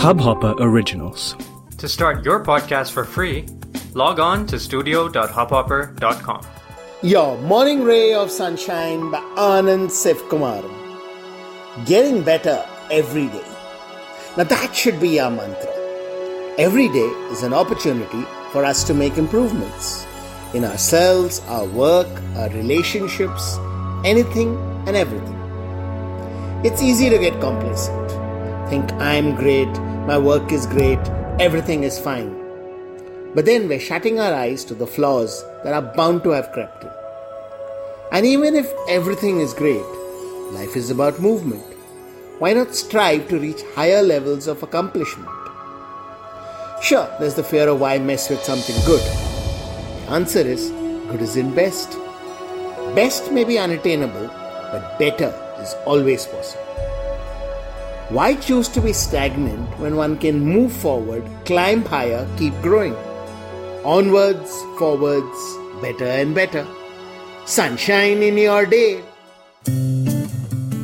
Hubhopper Originals. To start your podcast for free, log on to studio.hubhopper.com. Your morning ray of sunshine by Anand Sivkumar. Getting better every day. Now that should be our mantra. Every day is an opportunity for us to make improvements in ourselves, our work, our relationships, anything and everything. It's easy to get complacent. Think I'm great, my work is great, everything is fine. But then we're shutting our eyes to the flaws that are bound to have crept in. And even if everything is great, life is about movement. Why not strive to reach higher levels of accomplishment? Sure, there's the fear of why mess with something good. The answer is good is in best. Best may be unattainable, but better is always possible. Why choose to be stagnant when one can move forward, climb higher, keep growing? Onwards, forwards, better and better. Sunshine in your day.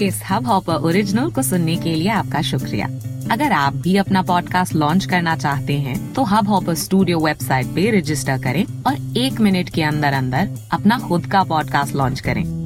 इस Hubhopper original को सुनने के लिए आपका शुक्रिया अगर आप भी अपना पॉडकास्ट लॉन्च करना चाहते हैं तो हब हॉपर स्टूडियो वेबसाइट पे रजिस्टर करें और एक मिनट के अंदर अंदर अपना खुद का पॉडकास्ट लॉन्च करें